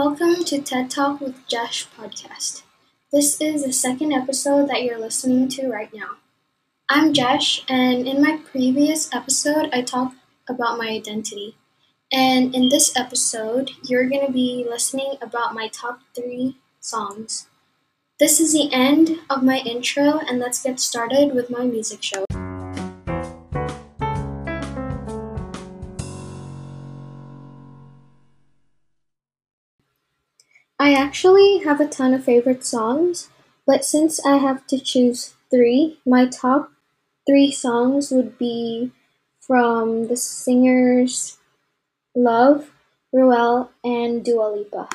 to TED Talk with Josh podcast. This is the second episode that you're listening to right now. I'm Josh, and in my previous episode, I talked about my identity. And in this episode, you're going to be listening about my top three songs. This is the end of my intro, and let's get started with my music show. I actually have a ton of favorite songs, but since I have to choose three, my top three songs would be from the singers Lauv, Ruel, and Dua Lipa.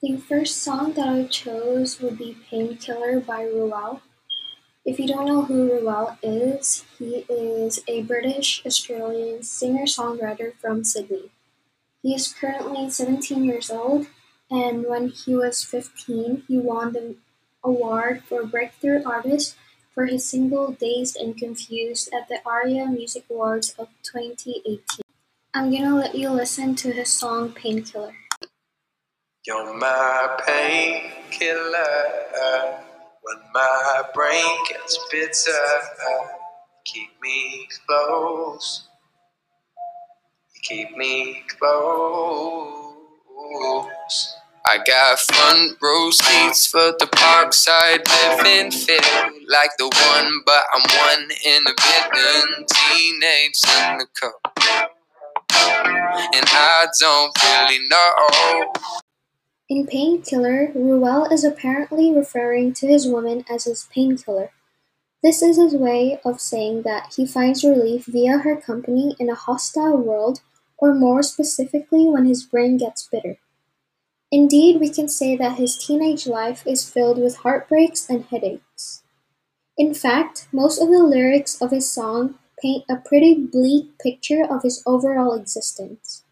The first song that I chose would be Painkiller by Ruel. If you don't know who Ruel is, he is a British Australian singer songwriter from Sydney. He is currently 17 years old, and when he was 15, he won the award for Breakthrough Artist for his single Dazed and Confused at the ARIA Music Awards of 2018. I'm gonna let you listen to his song Painkiller. You're my painkiller when my brain gets bitter. Keep me close. Keep me close. I got front row seats for the parkside living. Feel like the one, but I'm one in a billion. Teenage cynical. And I don't really know. In Painkiller, Ruel is apparently referring to his woman as his painkiller. This is his way of saying that he finds relief via her company in a hostile world, or more specifically, when his brain gets bitter. Indeed, we can say that his teenage life is filled with heartbreaks and headaches. In fact, most of the lyrics of his song paint a pretty bleak picture of his overall existence.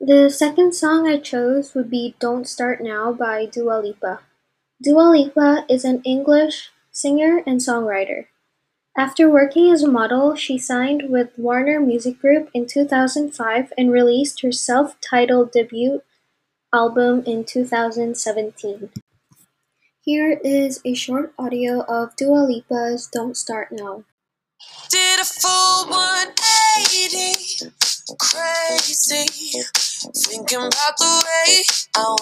The second song I chose would be Don't Start Now by Dua Lipa. Dua Lipa is an English singer and songwriter. After working as a model, she signed with Warner Music Group in 2005 and released her self-titled debut album in 2017. Here is a short audio of Dua Lipa's Don't Start Now. Did a full 180, crazy. Thinking about the way I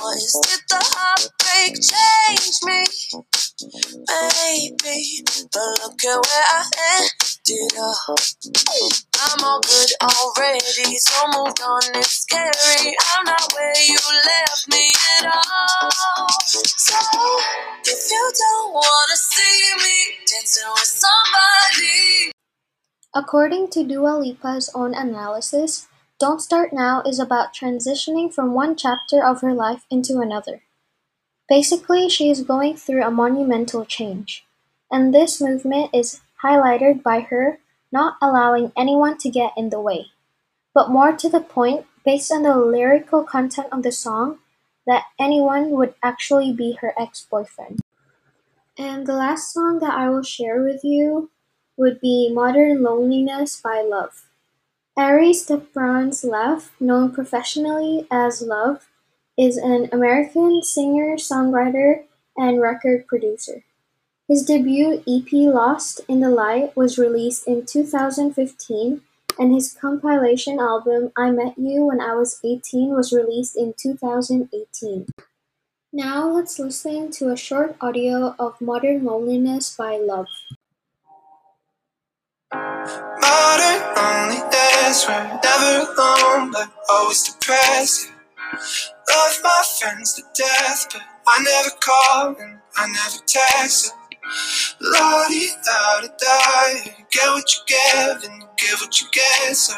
the heartbreak change me? Maybe, but look at where I ended up. I'm all good already, so moved on. It's scary. I'm not where you left me at all. So, if you don't wanna see me dancing with somebody. According to Dua Lipa's own analysis, Don't Start Now is about transitioning from one chapter of her life into another. Basically, she is going through a monumental change, and this movement is highlighted by her not allowing anyone to get in the way. But more to the point, based on the lyrical content of the song, that anyone would actually be her ex boyfriend. And the last song that I will share with you would be Modern Loneliness by Lauv. Aries Desperancé Love, known professionally as Lauv, is an American singer, songwriter, and record producer. His debut EP Lost in the Light was released in 2015 and his compilation album I Met You When I Was 18 was released in 2018. Now let's listen to a short audio of Modern Loneliness by Lauv. Modern loneliness, we're never alone, but always depressed. Love my friends to death, but I never call and I never text. La di da da da, you get what you give and you give what you get. So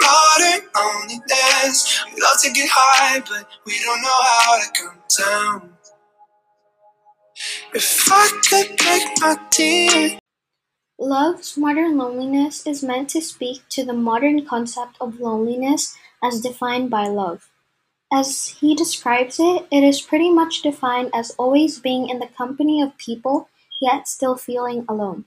modern loneliness, we love to get high, but we don't know how to come down. If I could pick my team. Lauv's Modern Loneliness is meant to speak to the modern concept of loneliness as defined by Lauv. As he describes it, it is pretty much defined as always being in the company of people, yet still feeling alone.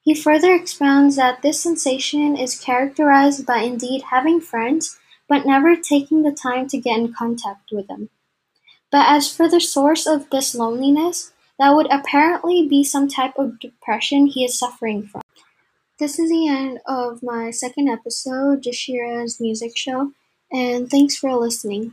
He further expounds that this sensation is characterized by indeed having friends, but never taking the time to get in contact with them. But as for the source of this loneliness, that would apparently be some type of depression he is suffering from. This is the end of my second episode, Jashira's music show, and thanks for listening.